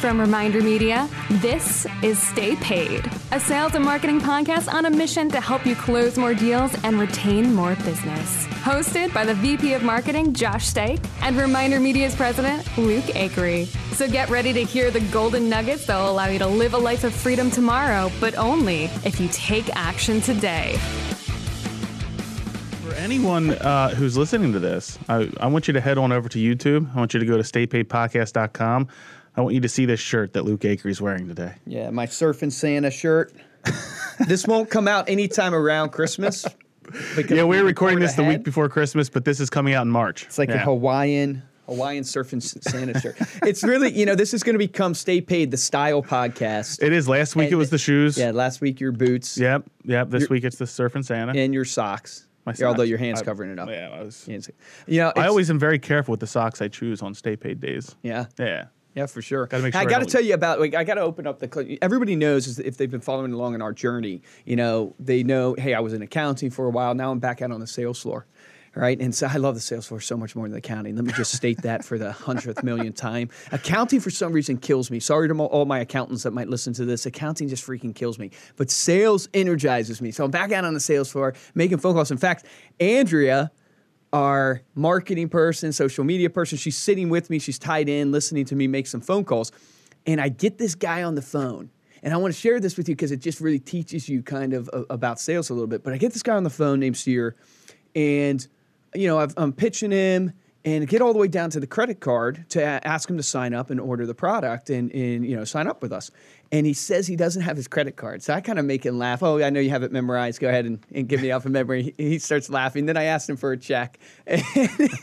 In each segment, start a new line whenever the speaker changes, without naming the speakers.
From Reminder Media, this is Stay Paid, a sales and marketing podcast on a mission to help you close more deals and retain more business. Hosted by the VP of Marketing, Josh Stake, and Reminder Media's president, Luke Acree. So get ready to hear the golden nuggets that will allow you to live a life of freedom tomorrow, but only if you take action today.
For anyone uh, who's listening to this, I, I want you to head on over to YouTube. I want you to go to staypaidpodcast.com. I want you to see this shirt that Luke is wearing today.
Yeah, my surfing Santa shirt. this won't come out anytime around Christmas.
Yeah, we're recording
record
this the week before Christmas, but this is coming out in March.
It's like
yeah.
a Hawaiian Hawaiian surfing Santa shirt. It's really, you know, this is going to become Stay Paid, the style podcast.
It is. Last week
And-
it was the shoes.
yeah, last week your boots
Yep. Yep. This
You're-
week it's the surfing Santa.
and your socks.
My
Yeah, Although your hands
I-
covering it up.
Yeah, I was.
You know,
I always am very careful with the socks I choose on stay paid days.
yeah.
Yeah.
Yeah, for sure.
Gotta make
I
sure I
got to tell you about. Like, I got to open up the. cl- Everybody knows is if they've been following along in our journey. You know, they know. Hey, I was in accounting for a while. Now I'm back out on the sales floor. Right, and so I love the sales floor so much more than accounting. Let me just state that for the hundredth million time. Accounting, for some reason, kills me. Sorry to mo- all my accountants that might listen to this. Accounting just freaking kills me. But sales energizes me. So I'm back out on the sales floor making phone calls. In fact, Andrea, our marketing person, social media person. She's sitting with me. She's tied in, listening to me make some phone calls. And I get this guy on the phone. And I want to share this with you because it just really teaches you kind of uh, about sales a little bit. But I get this guy on the phone named Sear, and you know I've, I'm pitching him and get all the way down to the credit card to ask him to sign up and order the product and, and you know sign up with us. And he says he doesn't have his credit card. So I kind of make him laugh. Oh, I know you have it memorized. Go ahead and, and give me off of memory. He, he starts laughing. Then I asked him for a check. And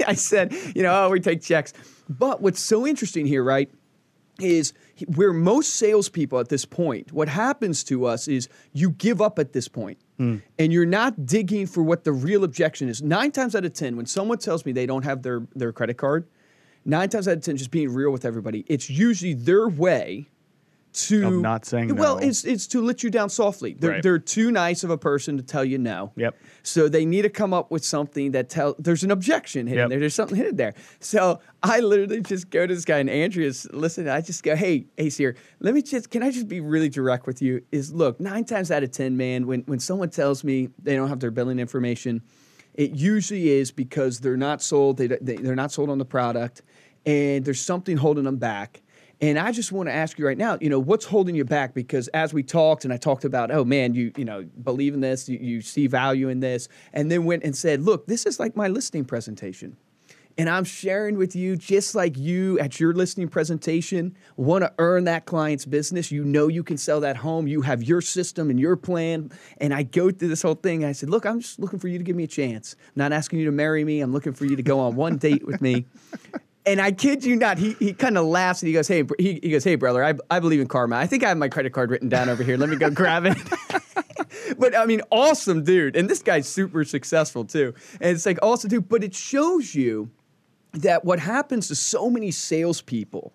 I said, you know, oh, we take checks. But what's so interesting here, right? is he- where most salespeople at this point, what happens to us is you give up at this point, hmm. and you're not digging for what the real objection is. Nine times out of 10, when someone tells me they don't have their, their credit card, nine times out of 10, just being real with everybody, it's usually their way to
not saying
well
no.
it's it's to let you down softly they're,
Right.
they're too nice of a person to tell you no
Yep.
so they need to come up with something that tell there's an objection hidden
Yep.
there. There's something hidden there. So I literally just go to this guy and Andrea's listen, I just go, hey, hey Seer, let me just can I just be really direct with you? Is look, nine times out of ten, man, when when someone tells me they don't have their billing information, it usually is because they're not sold, they, they they're not sold on the product, and there's something holding them back. And I just want to ask you right now, you know, what's holding you back? Because as we talked, and I talked about, oh man, you you know believe in this, you, you see value in this, and then went and said, look, this is like my listing presentation. And I'm sharing with you, just like you at your listening presentation, want to earn that client's business. You know you can sell that home. You have your system and your plan. And I go through this whole thing. I said, Look, I'm just looking for you to give me a chance. I'm not asking you to marry me. I'm looking for you to go on one date with me. And I kid you not, he, he kind of laughs and he goes, Hey, he, he goes, Hey, brother, I, I believe in karma. I think I have my credit card written down over here. Let me go grab it. but I mean, awesome dude. And this guy's super successful too. And it's like awesome dude. But it shows you that what happens to so many salespeople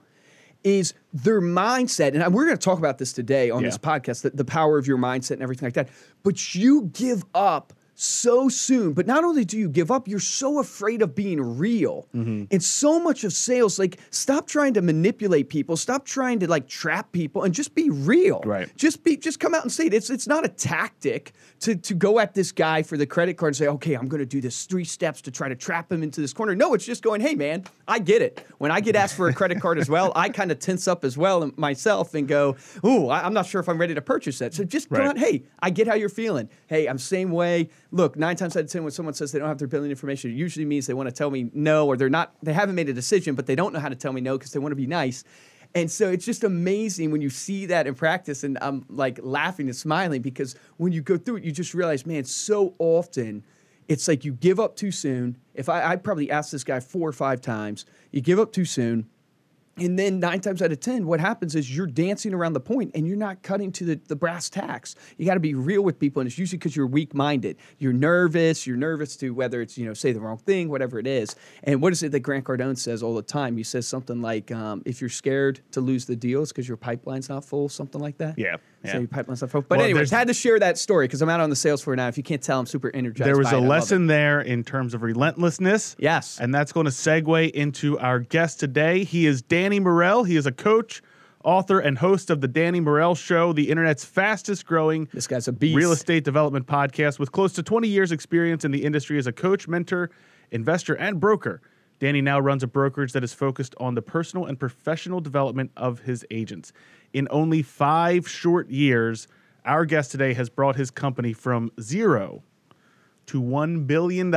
is their mindset, and we're going to talk about this today on this podcast, the, the power of your mindset and everything like that. But you give up so soon. But not only do you give up, you're so afraid of being real.
Mm-hmm.
And so much of sales, like, stop trying to manipulate people, stop trying to like trap people, and just be real.
Right.
Just be, just come out and say it. It's it's not a tactic to to go at this guy for the credit card and say, okay, I'm going to do this three steps to try to trap him into this corner. No, it's just going, hey man, I get it. When I get asked for a credit card as well, I kind of tense up as well myself and go, ooh, I, I'm not sure if I'm ready to purchase that. So just go
Right.
out, hey, I get how you're feeling. Hey, I'm same way. Look, nine times out of ten, when someone says they don't have their billing information, it usually means they want to tell me no, or they're not, they haven't made a decision, but they don't know how to tell me no because they want to be nice. And so it's just amazing when you see that in practice, and I'm like laughing and smiling because when you go through it, you just realize, man, so often it's like you give up too soon. If I, I probably asked this guy four or five times, you give up too soon. And then nine times out of 10, what happens is you're dancing around the point and you're not cutting to the, the brass tacks. You got to be real with people. And it's usually because you're weak minded. You're nervous. You're nervous to whether it's, you know, say the wrong thing, whatever it is. And what is it that Grant Cardone says all the time? He says something like, um, if you're scared to lose the deal, it's because your pipeline's not full, something like that.
Yeah,
So
yeah.
your pipeline's not full. But
Well,
anyways, had to share that story because I'm out on the sales floor now. If you can't tell, I'm super energized.
There was a
it. I love it.
lesson there in terms of relentlessness.
Yes.
And that's going to segue into our guest today. He is Danny Morel. He is a coach, author and host of the Danny Morel Show, the internet's fastest growing
This guy's a beast.
real estate development podcast with close to 20 years experience in the industry as a coach, mentor, investor, and broker. Danny now runs a brokerage that is focused on the personal and professional development of his agents. In only five short years, our guest today has brought his company from zero to $1 billion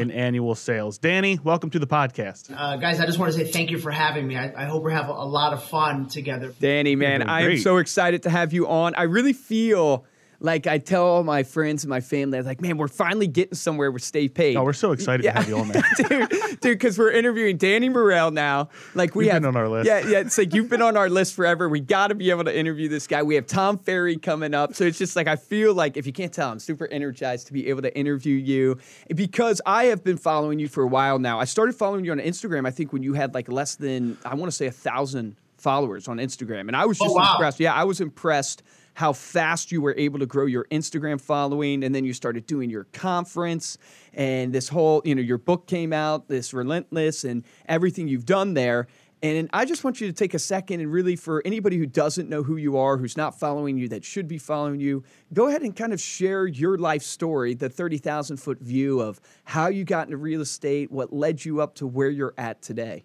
in annual sales. Danny, welcome to the podcast.
Uh, guys, I just want to say thank you for having me. I, I hope we have a, a lot of fun together.
Danny, man, I am so excited to have you on. I really feel like I tell all my friends and my family, I'm like, man, we're finally getting somewhere with Stay Paid.
Oh, we're so excited to have you on there.
dude, because we're interviewing Danny Morel now. Like we
You've
have
been on our list.
Yeah, yeah. It's like you've been on our list forever. We got to be able to interview this guy. We have Tom Ferry coming up, so it's just like I feel like if you can't tell, I'm super energized to be able to interview you because I have been following you for a while now. I started following you on Instagram. I think when you had like less than I want to say a thousand followers on Instagram, and I was oh, just
Oh, wow.
impressed. Yeah, I was impressed how fast you were able to grow your Instagram following and then you started doing your conference and this whole, you know, your book came out, this relentless and everything you've done there. And I just want you to take a second and really for anybody who doesn't know who you are, who's not following you, that should be following you, go ahead and kind of share your life story, the 30,000 foot view of how you got into real estate, what led you up to where you're at today.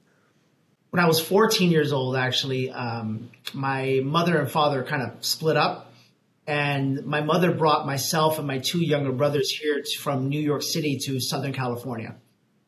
When I was 14 years old, actually, um, my mother and father kind of split up. And my mother brought myself and my two younger brothers here to, from New York City to Southern California.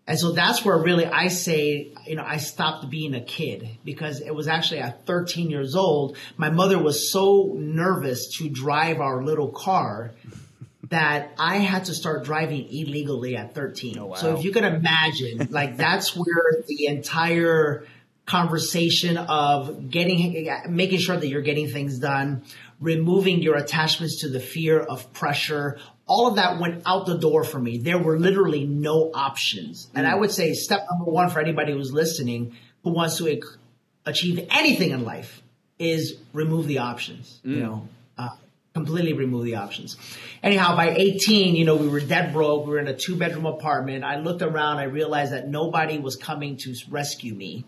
And so that's where really I say, you know, I stopped being a kid because it was actually at 13 years old. My mother was so nervous to drive our little car that I had to start driving illegally at 13. So if you could imagine, like that's where the entire conversation of getting, making sure that you're getting things done, removing your attachments to the fear of pressure, all of that went out the door for me. There were literally no options. And I would say step number one for anybody who's listening who wants to achieve anything in life is remove the options, you know, uh, completely remove the options. Anyhow, by 18, you know, we were dead broke. We were in a two bedroom apartment. I looked around. I realized that nobody was coming to rescue me.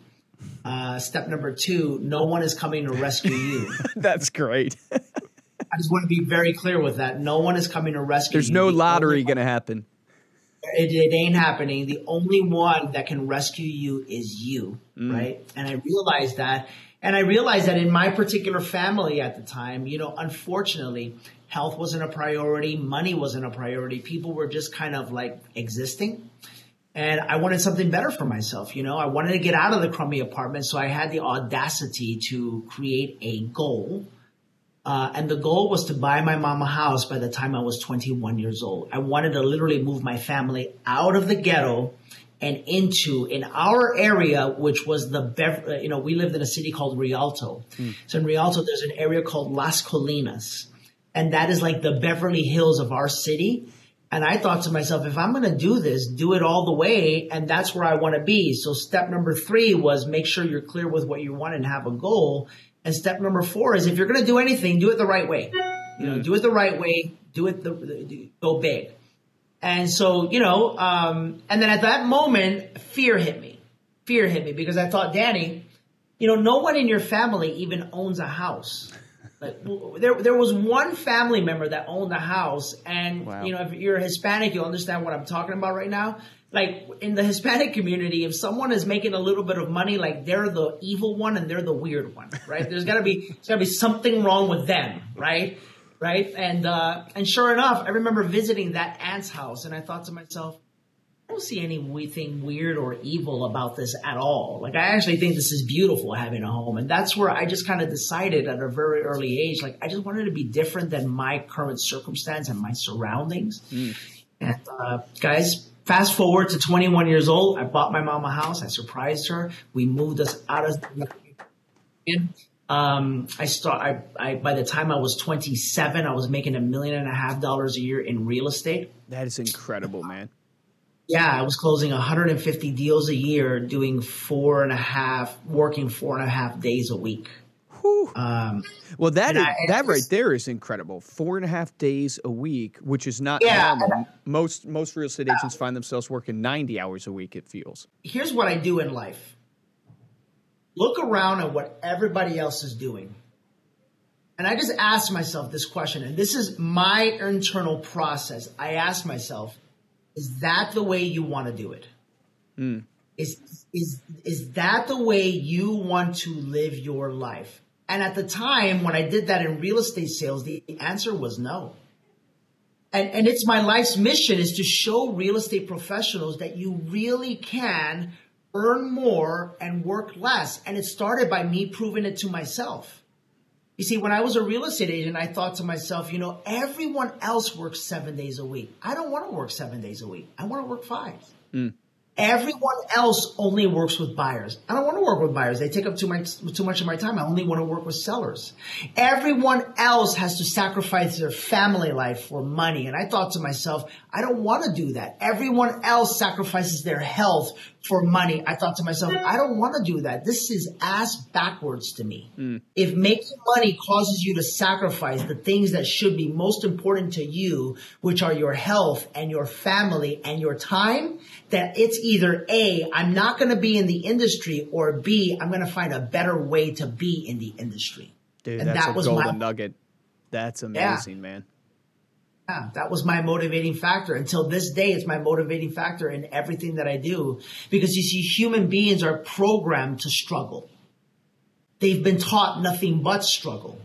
Uh, step number two, no one is coming to rescue you.
That's great.
I just want to be very clear with that. No one is coming to rescue
There's
you.
no
The
lottery going to happen.
it, it ain't happening. The only one that can rescue you is you, right? And I realized that. And I realized that in my particular family at the time, you know, unfortunately, health wasn't a priority, money wasn't a priority. People were just kind of like existing. And I wanted something better for myself, you know. I wanted to get out of the crummy apartment, so I had the audacity to create a goal uh, and the goal was to buy my mom a house by the time I was 21 years old. I wanted to literally move my family out of the ghetto and into in our area, which was the Bev- uh, you know we lived in a city called Rialto. So in Rialto, there's an area called Las Colinas, and that is like the Beverly Hills of our city. And I thought to myself, if I'm going to do this, do it all the way, and that's where I want to be. So step number three was make sure you're clear with what you want and have a goal. And step number four is if you're going to do anything, do it the right way. You know, do it the right way. Do it the, the go big. And so, you know, um, and then at that moment, fear hit me. Fear hit me because I thought, Danny, you know, no one in your family even owns a house. Like, there, there was one family member that owned a house, and
Wow.
you know, if you're Hispanic, you'll understand what I'm talking about right now. Like in the Hispanic community, if someone is making a little bit of money, like they're the evil one and they're the weird one, right? There's gotta be, there's gotta be something wrong with them, right? Right? And uh, and sure enough, I remember visiting that aunt's house, and I thought to myself, I don't see anything weird or evil about this at all. Like, I actually think this is beautiful having a home. And that's where I just kind of decided at a very early age, like, I just wanted to be different than my current circumstance and my surroundings. And, uh, guys, fast forward to 21 years old. I bought my mom a house. I surprised her. We moved us out of um, I start. I, I by the time I was 27, I was making a million and a half dollars a year in real estate.
That is incredible, man.
Yeah, I was closing 150 deals a year, doing four and a half, working four and a half days a week. Um,
Well, that
I-
that right there is incredible. Four and a half days a week, which is not
Yeah.
normal. Most most real estate agents find themselves working ninety hours a week. It feels.
here's what I do in life. look around at what everybody else is doing. And I just asked myself this question, and this is my internal process. I asked myself, is that the way you want to do it? Mm. Is, is, is that the way you want to live your life? And at the time when I did that in real estate sales, the answer was no. And, and it's my life's mission is to show real estate professionals that you really can earn more and work less. And it started by me proving it to myself. You see, when I was a real estate agent, I thought to myself, you know, everyone else works seven days a week. I don't want to work seven days a week. I want to work five. Mm. Everyone else only works with buyers. I don't want to work with buyers. They take up too much, too much of my time. I only want to work with sellers. Everyone else has to sacrifice their family life for money. And I thought to myself, I don't want to do that. Everyone else sacrifices their health for money. I thought to myself, I don't want to do that. This is ass backwards to me. Mm. If making money causes you to sacrifice the things that should be most important to you, which are your health and your family and your time, that it's either A, I'm not going to be in the industry or B, I'm going to find a better way to be in the industry.
Dude, and that's that a was golden my, nugget. That's amazing, yeah. man.
Yeah, that was my motivating factor. Until this day, it's my motivating factor in everything that I do. Because you see, human beings are programmed to struggle. They've been taught nothing but struggle.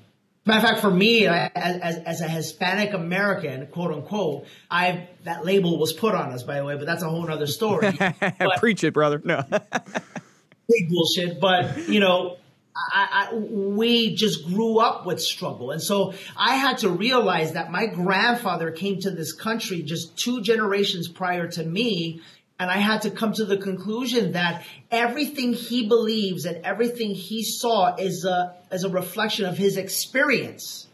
Matter of fact, for me, as, as, as, a Hispanic American, quote unquote, I that label was put on us, by the way, but that's a whole other story.
But, Preach it, brother. No,
big bullshit. But you know, I, I, we just grew up with struggle. And so I had to realize that my grandfather came to this country just two generations prior to me. And I had to come to the conclusion that everything he believes and everything he saw is a, is a reflection of his experience.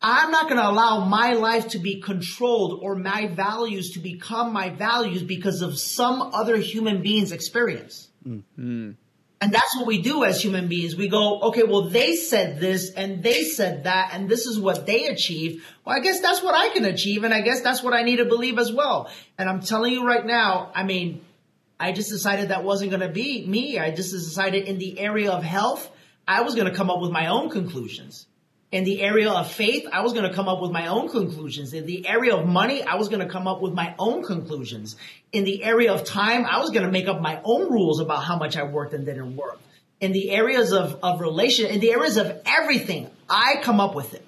I'm not going to allow my life to be controlled or my values to become my values because of some other human being's experience. Mm-hmm. And that's what we do as human beings. We go, okay, well, they said this and they said that, and this is what they achieved. Well, I guess that's what I can achieve, and I guess that's what I need to believe as well. And I'm telling you right now, I mean, I just decided that wasn't going to be me. I just decided in the area of health, I was going to come up with my own conclusions. In the area of faith, I was going to come up with my own conclusions. In the area of money, I was going to come up with my own conclusions. In the area of time, I was going to make up my own rules about how much I worked and didn't work. In the areas of, of relation, in the areas of everything, I come up with it.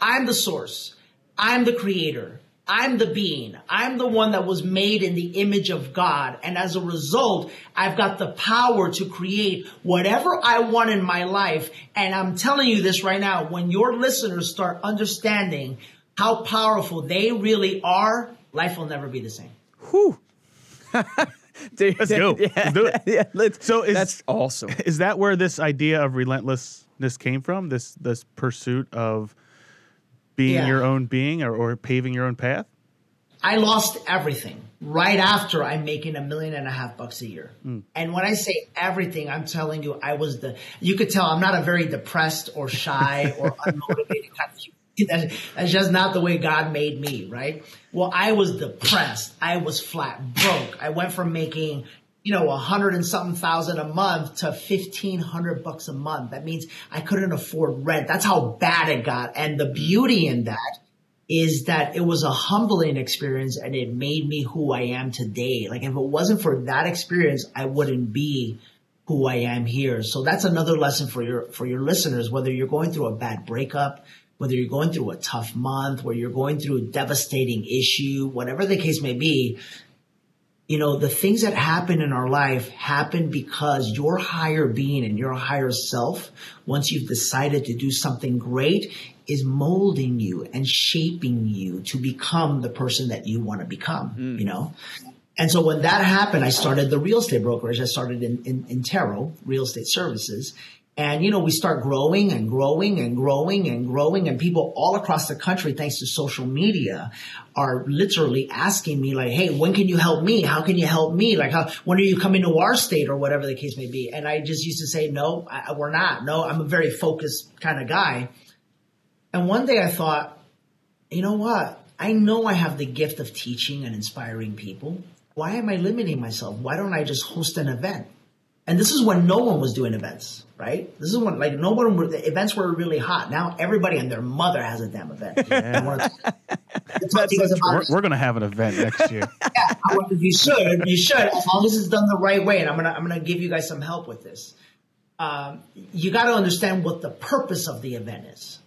I'm the source. I'm the creator. I'm the being. I'm the one that was made in the image of God. And as a result, I've got the power to create whatever I want in my life. And I'm telling you this right now, when your listeners start understanding how powerful they really are, life will never be the same.
Whew.
Dude, let's go. Yeah, let's do it.
Yeah, let's, so is, that's awesome.
Is that where this idea of relentlessness came from? This this pursuit of being yeah. your own being or, or paving your own path?
I lost everything right after I'm making a million and a half bucks a year. Mm. And when I say everything, I'm telling you, I was the, you could tell I'm not a very depressed or shy or unmotivated kind of human. That's just not the way God made me, right? Well, I was depressed. I was flat broke. I went from making you know, a hundred and something thousand a month to fifteen hundred bucks a month. That means I couldn't afford rent. That's how bad it got. And the mm. beauty in that is that it was a humbling experience and it made me who I am today. Like if it wasn't for that experience, I wouldn't be who I am here. So that's another lesson for your, for your listeners, whether you're going through a bad breakup, whether you're going through a tough month, where you're going through a devastating issue, whatever the case may be, you know, the things that happen in our life happen because your higher being and your higher self, once you've decided to do something great, is molding you and shaping you to become the person that you want to become, mm. you know? And so when that happened, I started the real estate brokerage. I started in, in, Intero, real estate services. And, you know, we start growing and growing and growing and growing and people all across the country, thanks to social media, are literally asking me like, Hey, when can you help me? How can you help me? Like, how, when are you coming to our state or whatever the case may be? And I just used to say, no, I, we're not. No, I'm a very focused kind of guy. And one day I thought, you know what? I know I have the gift of teaching and inspiring people. Why am I limiting myself? Why don't I just host an event? And this is when no one was doing events, right? This is when like no one were, the events were really hot. Now everybody and their mother has a damn event. I wanna- to you guys about
We're, we're going to have an event next year.
Yeah, you should. You should, as long as it's done the right way. And I'm gonna I'm gonna give you guys some help with this. Um, you got to understand what the purpose of the event is.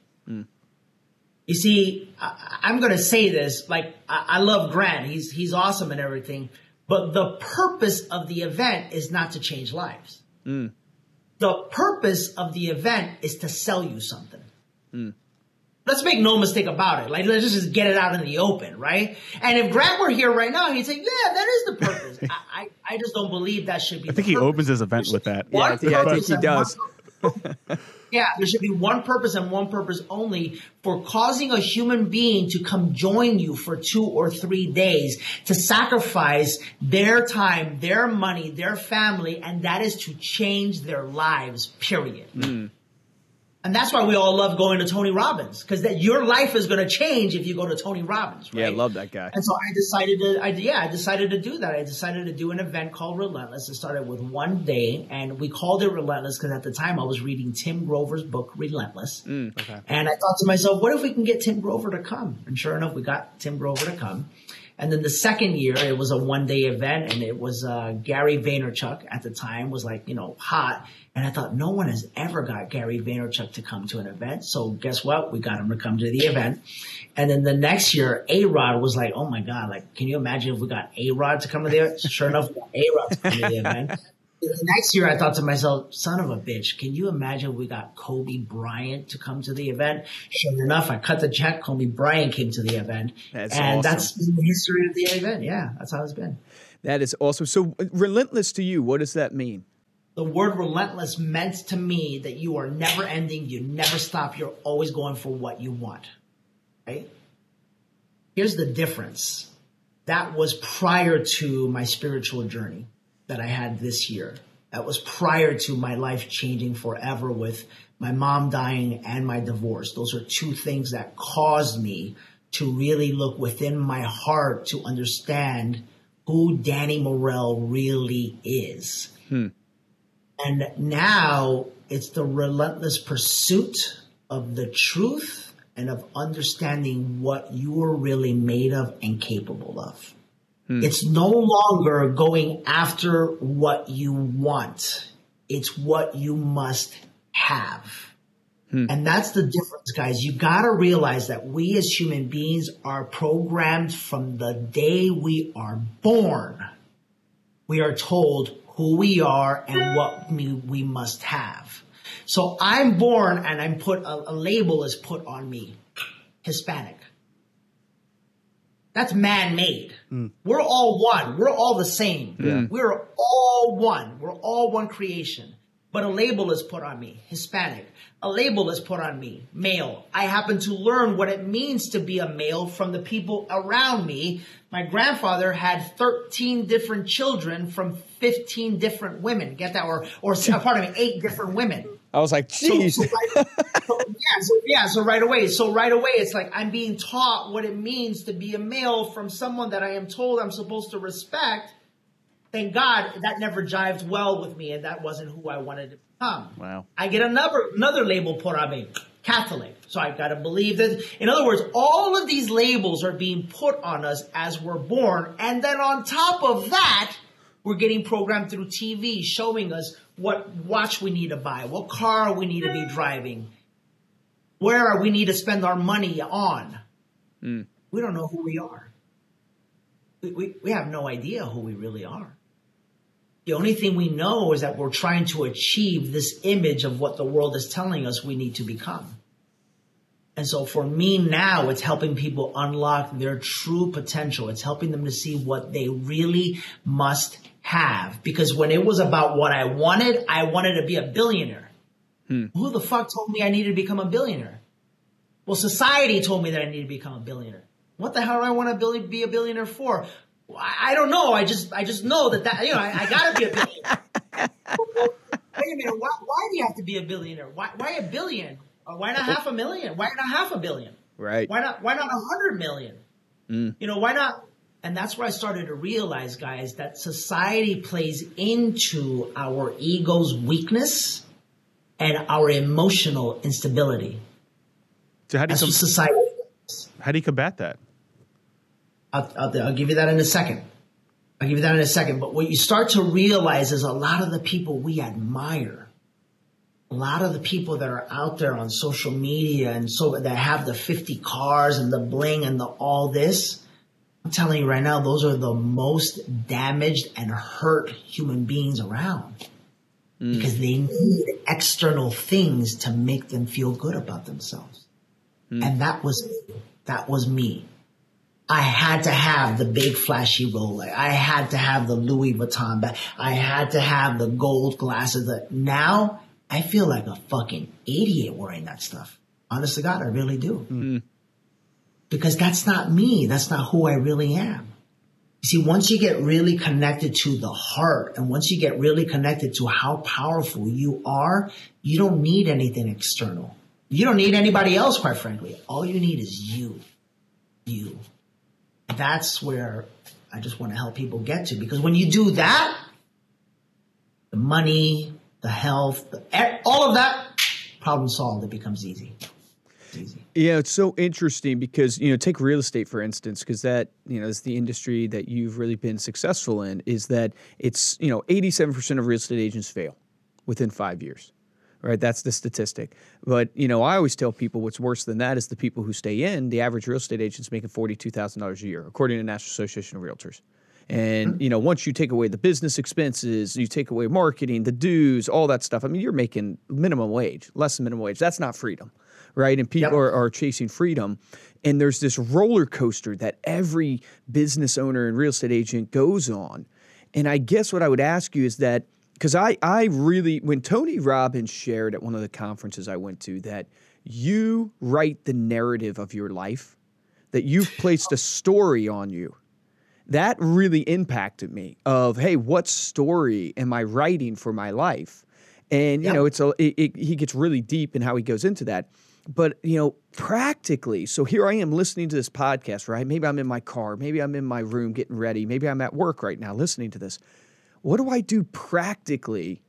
You see, I, I'm gonna say this. Like, I, I love Grant. He's he's awesome and everything. But the purpose of the event is not to change lives. The purpose of the event is to sell you something let's make no mistake about it. Like, let's just get it out in the open, right? And if Grant were here right now, he'd say, "Yeah, that is the purpose." I, I, I just don't believe that should be.
I think he opens his event with that.
Yeah, I think- I think he does.
yeah, there should be one purpose and one purpose only for causing a human being to come join you for two or three days to sacrifice their time, their money, their family, and that is to change their lives, period. Mm. And that's why we all love going to Tony Robbins because that your life is going to change if you go to Tony Robbins. Right?
Yeah, I love that guy.
And so I decided to, I, yeah, I decided to do that. I decided to do an event called Relentless. It started with one day, and we called it Relentless because at the time I was reading Tim Grover's book Relentless, mm. and I thought to myself, what if we can get Tim Grover to come? And sure enough, we got Tim Grover to come. And then the second year, it was a one day event, and it was uh, Gary Vaynerchuk at the time was like you know hot, and I thought no one has ever got Gary Vaynerchuk to come to an event. So guess what? We got him to come to the event. And then the next year, A Rod was like, oh my God, like, can you imagine if we got A Rod to come to the event? Sure enough, A Rod to come to the event. The next year, I thought to myself, son of a bitch, can you imagine we got Kobe Bryant to come to the event? Sure enough, I cut the check. Kobe Bryant came to the event.
That's
and
awesome.
that's the history of the event. Yeah, that's how it's been.
That is awesome. So, relentless to you, what does that mean?
The word relentless meant to me that you are never ending, you never stop, you're always going for what you want. Right? Here's the difference. That was prior to my spiritual journey that I had this year. That was prior to my life changing forever with my mom dying and my divorce. Those are two things that caused me to really look within my heart to understand who Danny Morel really is. Hmm. And now it's the relentless pursuit of the truth and of understanding what you are really made of and capable of. Hmm. It's no longer going after what you want. It's what you must have. Hmm. And that's the difference, guys. You gotta realize that we as human beings are programmed from the day we are born we are told who we are and what we, we must have. So I'm born and I'm put, a, a label is put on me. Hispanic. That's man-made. Hmm. We're all one. We're all the same. Hmm. We're all one. We're all one creation. But a label is put on me. Hispanic. A label is put on me. Male. I happen to learn what it means to be a male from the people around me. My grandfather had 13 different children from 15 different women. Get that? Or, or pardon me, eight different women.
I was like, geez.
so right, so, yeah, so, yeah, so right away, so right away, it's like I'm being taught what it means to be a male from someone that I am told I'm supposed to respect. Thank God that never jived well with me, and that wasn't who I wanted to become.
Wow.
I get another another label put on me, Catholic. So I've got to believe that. In other words, all of these labels are being put on us as we're born, and then on top of that, we're getting programmed through TV showing us what watch we need to buy, what car we need to be driving, where we need to spend our money on. Hmm. We don't know who we are. We, we, we have no idea who we really are. The only thing we know is that we're trying to achieve this image of what the world is telling us we need to become. And so for me now, it's helping people unlock their true potential. It's helping them to see what they really must have. Because when it was about what I wanted, I wanted to be a billionaire. Hmm. Who the fuck told me I needed to become a billionaire? Well, society told me that I needed to become a billionaire. What the hell do I want to be a billionaire for? I don't know. I just, I just know that that, you know, I, I gotta be a billionaire. Well, Wait a minute. Why, why do you have to be a billionaire? Why, why a billion? Or why not half a million? Why not half a billion?
Right.
Why not? Why not a hundred million? Hmm. You know, why not? And that's where I started to realize, guys, that society plays into our ego's weakness and our emotional instability.
So how do you com-
society.
how do you combat that?
I'll, I'll, I'll give you that in a second. I'll give you that in a second. But what you start to realize is a lot of the people we admire, a lot of the people that are out there on social media and so that have the 50 cars and the bling and the all this, I'm telling you right now, those are the most damaged and hurt human beings around mm. because they need external things to make them feel good about themselves. Mm. And that was, that was me. I had to have the big flashy Rolex. I had to have the Louis Vuitton bag. I had to have the gold glasses. That now I feel like a fucking idiot wearing that stuff. Honest to God, I really do. Mm. Because that's not me. That's not who I really am. You see, once you get really connected to the heart and once you get really connected to how powerful you are, you don't need anything external. You don't need anybody else, quite frankly. All you need is you. You that's where I just want to help people get to because when you do that, the money, the health, the, all of that, problem solved. It becomes easy. It's easy.
Yeah, it's so interesting because you know, take real estate for instance, because that you know is the industry that you've really been successful in. Is that it's you know, eighty-seven percent of real estate agents fail within five years, right? That's the statistic. But you know, I always tell people what's worse than that is the people who stay in. The average real estate agent's making forty-two thousand dollars a year, according to National Association of Realtors. And you know, once you take away the business expenses, you take away marketing, the dues, all that stuff. I mean, you're making minimum wage, less than minimum wage. That's not freedom, right? And people
Yep.
are, are chasing freedom. And there's this roller coaster that every business owner and real estate agent goes on. And I guess what I would ask you is that because I, I really, when Tony Robbins shared at one of the conferences I went to that you write the narrative of your life, that you've placed a story on you that really impacted me of hey what story am i writing for my life and you
Yeah.
know it's a it, it, he gets really deep in how he goes into that but you know practically so here i am listening to this podcast right? Maybe i'm in my car maybe i'm in my room getting ready maybe i'm at work right now listening to this. What do i do practically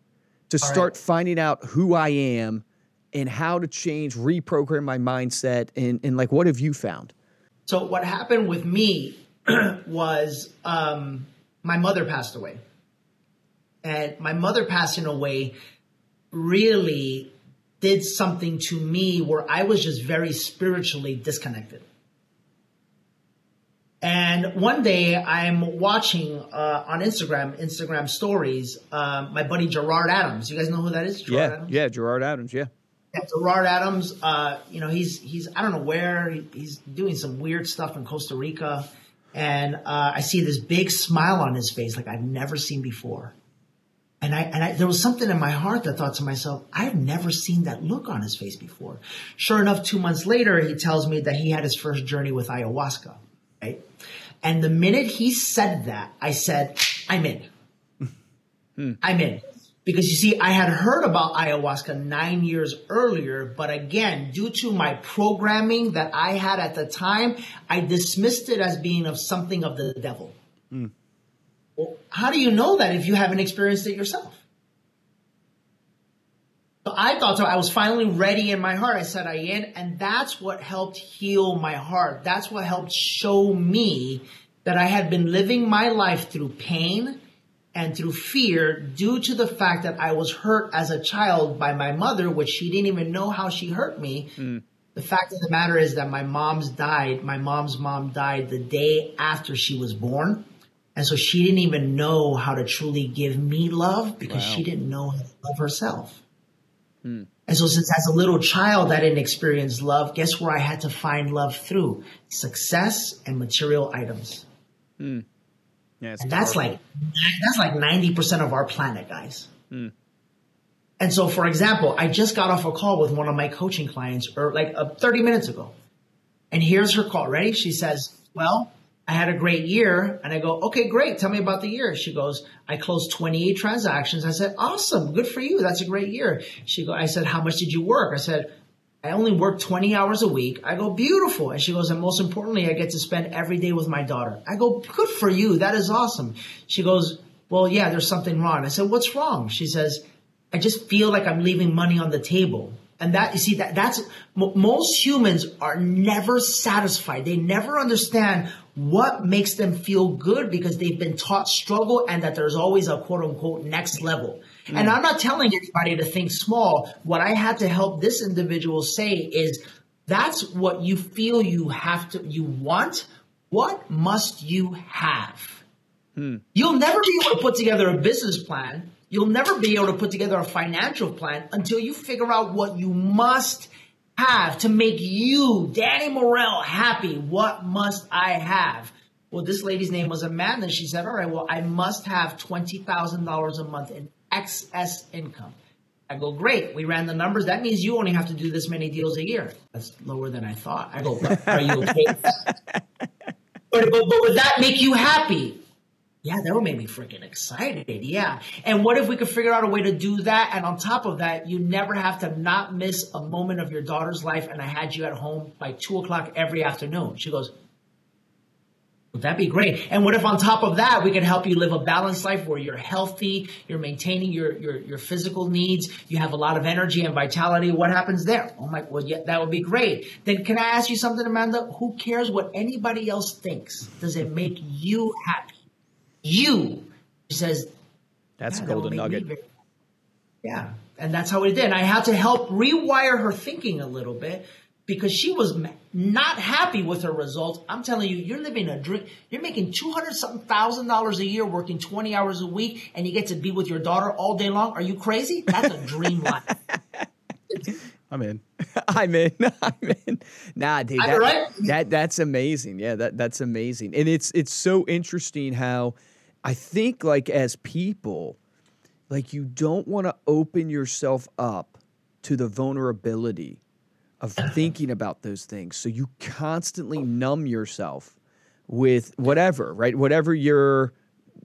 to
right.
start finding out who i am and how to change reprogram my mindset and, and like what have you found?
So what happened with me was um, my mother passed away, and my mother passing away really did something to me where I was just very spiritually disconnected. And one day I'm watching uh, on Instagram, Instagram stories, um, my buddy Gerard Adams. You guys know who that is? Gerard
yeah
Adams?
yeah gerard adams yeah
Yeah, Gerard Adams, uh, you know, he's he's I don't know where he, he's doing some weird stuff in Costa Rica, and uh, I see this big smile on his face like I've never seen before, and I and I, there was something in my heart that thought to myself, I've never seen that look on his face before. Sure enough, two months later, he tells me that he had his first journey with ayahuasca, right? And the minute he said that, I said, I'm in. Hmm. I'm in. Because you see, I had heard about ayahuasca nine years earlier, but again, due to my programming that I had at the time, I dismissed it as being of something of the devil. Hmm. Well, how do you know that if you haven't experienced it yourself? So I thought so. I was finally ready in my heart. I said I am. and that's what helped heal my heart. That's what helped show me that I had been living my life through pain and through fear due to the fact that I was hurt as a child by my mother, which she didn't even know how she hurt me. Hmm. The fact of the matter is that my mom's died. My mom's mom died the day after she was born. And so she didn't even know how to truly give me love because she didn't know how to love herself. Hmm. And so since as a little child I didn't experience love, guess where I had to find love through? Success and material items. Hmm.
yeah it's
And that's like that's like ninety percent of our planet, guys. Hmm. And so, for example, I just got off a call with one of my coaching clients, or like uh, thirty minutes ago, and here's her call. Ready? She says, "Well, I had a great year," and I go, "Okay, great. Tell me about the year." She goes, "I closed twenty eight transactions." I said, "Awesome, good for you. That's a great year." She go, "I said, how much did you work?" I said, I only work 20 hours a week. I go, beautiful. And she goes, and most importantly, I get to spend every day with my daughter. I go, good for you. That is awesome. She goes, well, yeah, there's something wrong. I said, what's wrong? She says, I just feel like I'm leaving money on the table. And that, you see, that, that's, most humans are never satisfied. They never understand what makes them feel good because they've been taught struggle and that there's always a quote unquote next level. Mm. And I'm not telling anybody to think small. What I had to help this individual say is that's what you feel you have to, you want. What must you have? Hmm. You'll never be able to put together a business plan You'll never be able to put together a financial plan until you figure out what you must have to make you, Danny Morel, happy. What must I have? Well, this lady's name was Amanda. She said, All right, well, I must have $20,000 a month in excess income. I go, Great. We ran the numbers. That means you only have to do this many deals a year. That's lower than I thought. I go, Are you okay? but, but, but would that make you happy? Yeah, that would make me freaking excited. Yeah. And what if we could figure out a way to do that? And on top of that, you never have to not miss a moment of your daughter's life. And I had you at home by two o'clock every afternoon. She goes, would that be great? And what if on top of that, we could help you live a balanced life where you're healthy, you're maintaining your, your, your physical needs, you have a lot of energy and vitality. What happens there? Oh my, well, yeah, that would be great. Then can I ask you something, Amanda? Who cares what anybody else thinks? Does it make you happy? You. She says,
That's a golden nugget.
Yeah. And that's how it did. And I had to help rewire her thinking a little bit because she was not happy with her results. I'm telling you, you're living a dream. You're making 200 something thousand dollars a year, working 20 hours a week, and you get to be with your daughter all day long. Are you crazy? That's a dream life.
I'm in.
I'm in. I'm in. Nah, dude, that, right? that that's amazing. Yeah, that that's amazing. And it's it's so interesting how I think like as people, like you don't want to open yourself up to the vulnerability of thinking about those things. So you constantly numb yourself with whatever, right? Whatever your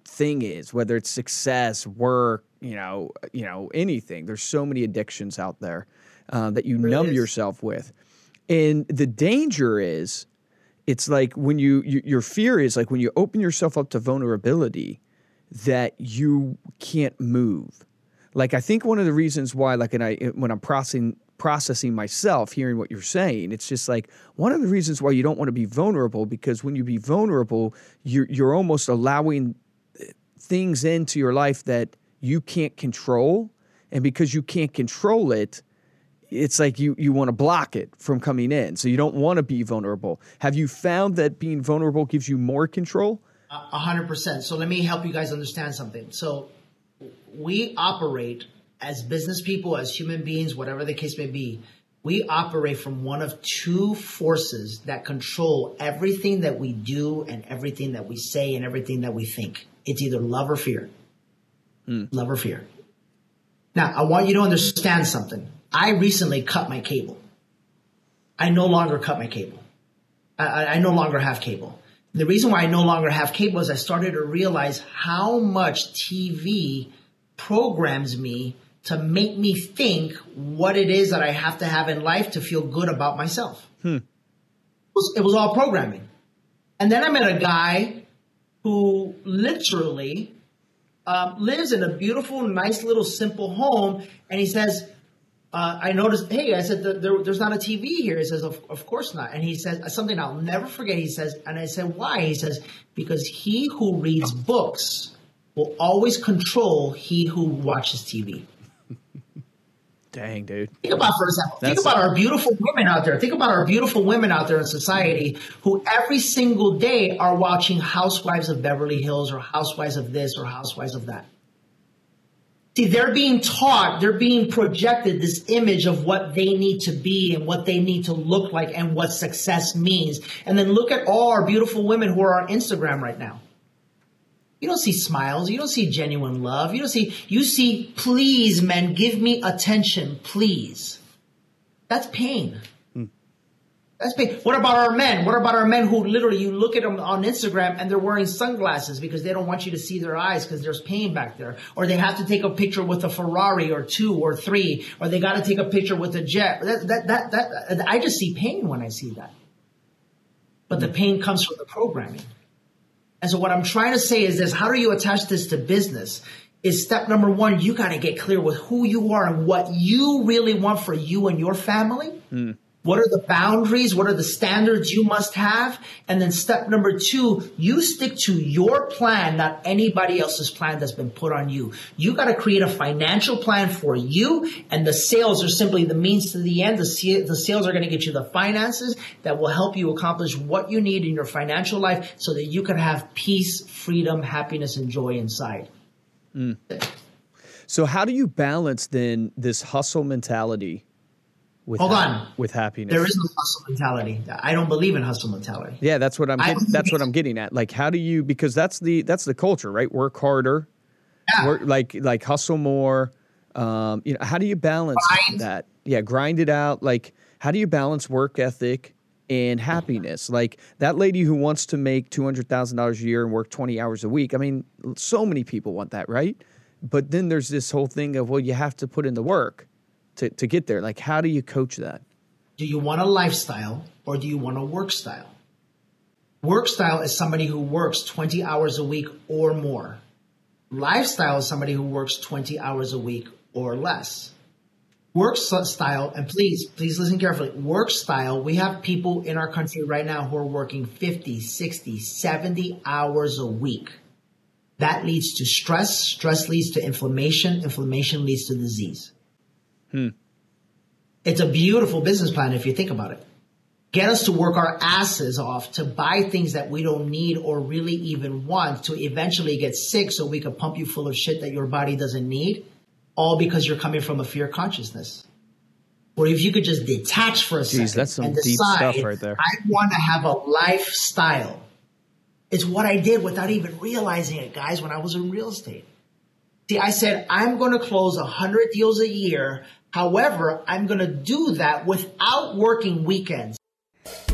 thing is, whether it's success, work, you know, you know, anything. There's so many addictions out there uh, that you numb yourself with. And the danger is it's like when you, you, your fear is like when you open yourself up to vulnerability that you can't move. Like i think one of the reasons why like and i when i'm processing processing myself hearing what you're saying it's just like one of the reasons why you don't want to be vulnerable because when you be vulnerable you're you're almost allowing uh, things into your life that you can't control and because you can't control it it's like you you want to block it from coming in. So you don't want to be vulnerable. Have you found that being vulnerable gives you more control?
A hundred percent. So let me help you guys understand something. So we operate as business people, as human beings, whatever the case may be. We operate from one of two forces that control everything that we do and everything that we say and everything that we think. It's either love or fear. Mm. Love or fear. Now, I want you to understand something. I recently cut my cable. I no longer cut my cable. I, I, no longer have cable. The reason why I no longer have cable is I started to realize how much TV programs me to make me think what it is that I have to have in life to feel good about myself. Hmm. It, was, it was all programming. And then I met a guy who literally um, lives in a beautiful, nice little simple home. And he says, uh, I noticed, hey, I said, there, there's not a TV here. He says, of, of course not. And he says, something I'll never forget. He says, and I said, why? He says, because he who reads books will always control he who watches TV.
Dang, dude.
Think about, for example, That's think about our beautiful women out there. Think about our beautiful women out there in society who every single day are watching Housewives of Beverly Hills or Housewives of this or Housewives of that. See, they're being taught, they're being projected this image of what they need to be and what they need to look like and what success means. And then look at all our beautiful women who are on Instagram right now. You don't see smiles. You don't see genuine love. You don't see, you see, please, men, give me attention, please. That's pain. That's pain. What about our men? What about our men who literally you look at them on Instagram and they're wearing sunglasses because they don't want you to see their eyes because there's pain back there, or they have to take a picture with a Ferrari or two or three, or they got to take a picture with a jet. That, that that that I just see pain when I see that. But the pain comes from the programming. And so what I'm trying to say is this: How do you attach this to business? Is step number one, you got to get clear with who you are and what you really want for you and your family. Mm. What are the boundaries? What are the standards you must have? And then step number two, you stick to your plan, not anybody else's plan that's been put on you. You got to create a financial plan for you and the sales are simply the means to the end. The, sales are going to get you the finances that will help you accomplish what you need in your financial life so that you can have peace, freedom, happiness, and joy inside.
Mm. So how do you balance then this hustle mentality with
hold
ha-
on
with happiness.
There is no hustle mentality. I don't believe in hustle mentality.
Yeah, that's what I'm. Get, that's what I'm getting at. Like, how do you? Because that's the that's the culture, right? Work harder, yeah. work like like hustle more. Um, you know, how do you balance grind. that? Yeah, grind it out. Like, how do you balance work ethic and happiness? Like that lady who wants to make two hundred thousand dollars a year and work twenty hours a week. I mean, so many people want that, right? But then there's this whole thing of well, you have to put in the work to, to get there? Like, how do you coach that?
Do you want a lifestyle or do you want a work style? Work style is somebody who works 20 hours a week or more. Lifestyle is somebody who works 20 hours a week or less. Work style, and please, please listen carefully. Work style, we have people in our country right now who are working 50, 60, 70 hours a week. That leads to stress. Stress leads to inflammation. Inflammation leads to disease. Hmm. It's a beautiful business plan if you think about it. Get us to work our asses off to buy things that we don't need or really even want to eventually get sick so we can pump you full of shit that your body doesn't need, all because you're coming from a fear consciousness. Or if you could just detach for a Jeez, second
that's some
and
deep
decide,
stuff right there.
I want to have a lifestyle. It's what I did without even realizing it, guys, when I was in real estate. See, I said, I'm going to close 100 deals a year. However, I'm going to do that without working weekends.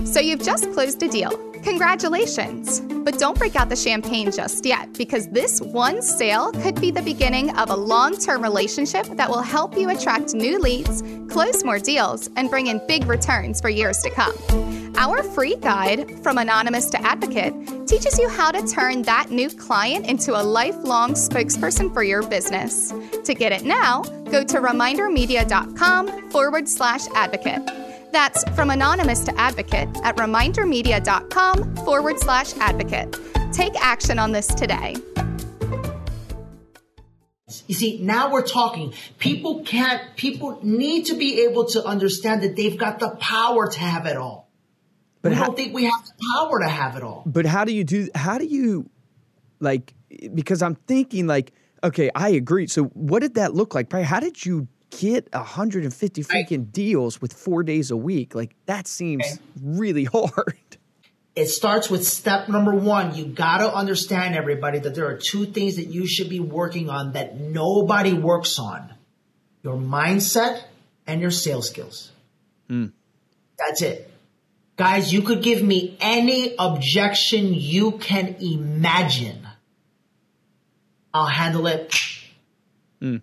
So you've just closed a deal. Congratulations! But don't break out the champagne just yet because this one sale could be the beginning of a long term relationship that will help you attract new leads, close more deals, and bring in big returns for years to come. Our free guide, From Anonymous to Advocate, teaches you how to turn that new client into a lifelong spokesperson for your business. To get it now, go to remindermedia.com forward slash advocate. That's from anonymous to advocate at remindermedia.com forward slash advocate. Take action on this today.
You see, now we're talking. People can't, people need to be able to understand that they've got the power to have it all. But we how, don't think we have the power to have it all.
But how do you do? How do you like? Because I'm thinking like, okay, I agree. So what did that look like? How did you get 150 freaking right. deals with four days a week? Like that seems okay. really hard.
It starts with step number one. You got to understand, everybody, that there are two things that you should be working on that nobody works on your mindset and your sales skills. Mm. That's it. Guys, you could give me any objection you can imagine. I'll handle it. Mm.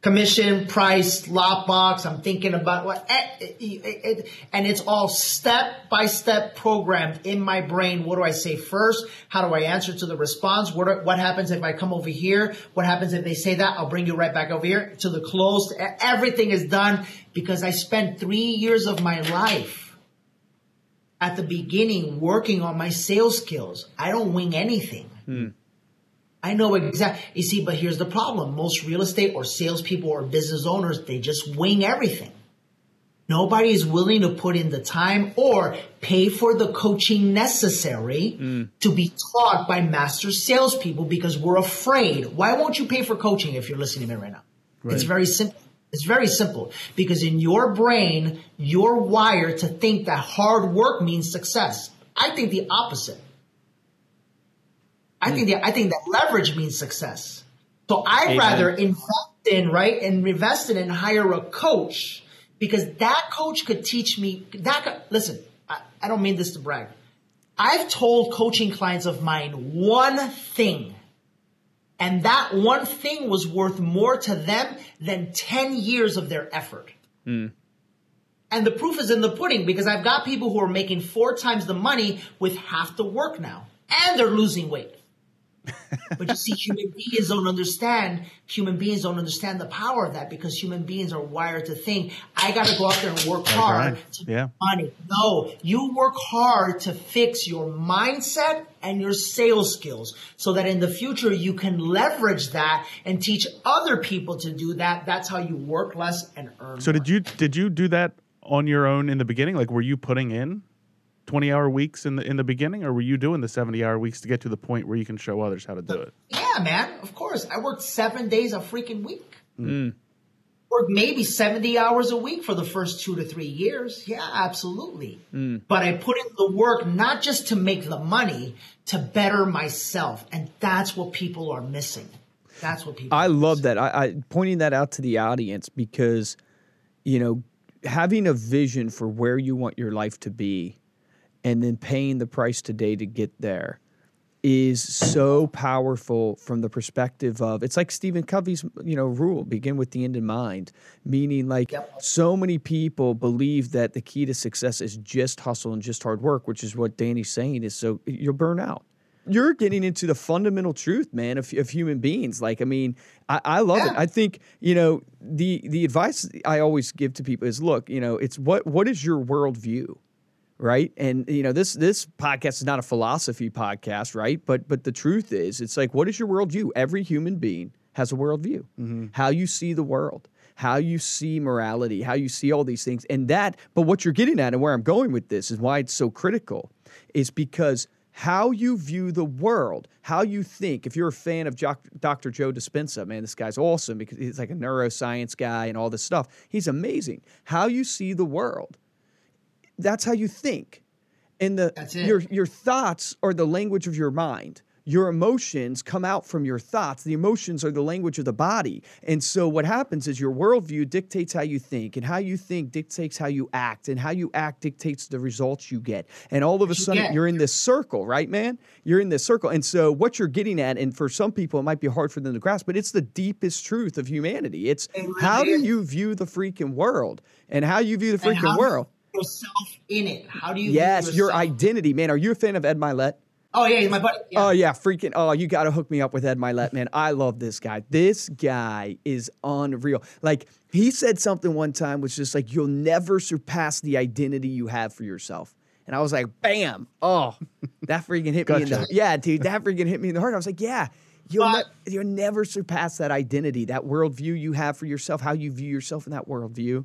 Commission, price, lockbox. I'm thinking about what, eh, and it's all step by step programmed in my brain. What do I say first? How do I answer to the response? What, are, what happens if I come over here? What happens if they say that? I'll bring you right back over here to the close. Everything is done because I spent three years of my life at the beginning working on my sales skills. I don't wing anything. Hmm. I know exactly. You see, but here's the problem. Most real estate or salespeople or business owners, they just wing everything. Nobody is willing to put in the time or pay for the coaching necessary mm. to be taught by master salespeople because we're afraid. Why won't you pay for coaching if you're listening to me right now? Right. It's very simple. It's very simple because in your brain, you're wired to think that hard work means success. I think the opposite. I think that I think that leverage means success. So I'd Amen. rather invest in right and invest in and hire a coach because that coach could teach me that. Listen, I, I don't mean this to brag. I've told coaching clients of mine one thing, and that one thing was worth more to them than 10 years of their effort. Hmm. And the proof is in the pudding because I've got people who are making four times the money with half the work now, and they're losing weight. But you see, human beings don't understand. Human beings don't understand the power of that because human beings are wired to think, I got to go out there and work hard
right.
to
Yeah.
make money. No, you work hard to fix your mindset and your sales skills so that in the future you can leverage that and teach other people to do that. That's how you work less and earn
So
more.
did you did you do that on your own in the beginning? Like, were you putting in twenty hour weeks in the in the beginning, or were you doing the seventy hour weeks to get to the point where you can show others how to do it?
Yeah, man. Of course. I worked seven days a freaking week. Hmm. Hmm. Worked maybe 70 hours a week for the first two to three years. Yeah, absolutely. Hmm. But I put in the work not just to make the money, to better myself. And that's what people are missing. That's what people
I
are
love
missing.
that. I, I pointing that out to the audience because, you know, having a vision for where you want your life to be, and then paying the price today to get there, is so powerful from the perspective of it's like Stephen Covey's you know rule: begin with the end in mind. Meaning, like
Yep.
so many people believe that the key to success is just hustle and just hard work, which is what Danny's saying is so you'll burn out. You're getting into the fundamental truth, man, of, of human beings. Like, I mean, I, I love it. I think you know the the advice I always give to people is, look, you know, it's what what is your worldview, right? And you know, this this podcast is not a philosophy podcast, right? But but the truth is, it's like, what is your worldview? Every human being has a worldview. Mm-hmm. How you see the world, how you see morality, how you see all these things, and that. But what you're getting at, and where I'm going with this, is why it's so critical, is because how you view the world, how you think. If you're a fan of Dr. Joe Dispenza, man, this guy's awesome because he's like a neuroscience guy and all this stuff. He's amazing. How you see the world, that's how you think. And the your your thoughts are the language of your mind. Your emotions come out from your thoughts. The emotions are the language of the body. And so what happens is your worldview dictates how you think, and how you think dictates how you act, and how you act dictates the results you get. And all of a
you
sudden
get.
you're in this circle, right, man? You're in this circle. And so what you're getting at, and for some people it might be hard for them to grasp, but it's the deepest truth of humanity. It's how do you view the freaking world? And how you view the freaking world.
Put yourself in it. How do you?
Yes, your identity, man. Are you a fan of Ed Mylett?
Oh yeah, he's my buddy. Yeah.
Oh yeah, freaking! Oh, you got to hook me up with Ed Mylett, man. I love this guy. This guy is unreal. Like he said something one time, which is like, "You'll never surpass the identity you have for yourself." And I was like, "Bam! Oh, that freaking hit me in the
Gotcha.
yeah, dude. That freaking hit me in the heart." I was like, "Yeah." You'll,
But-
ne- you'll never surpass that identity, that worldview you have for yourself, how you view yourself in that worldview.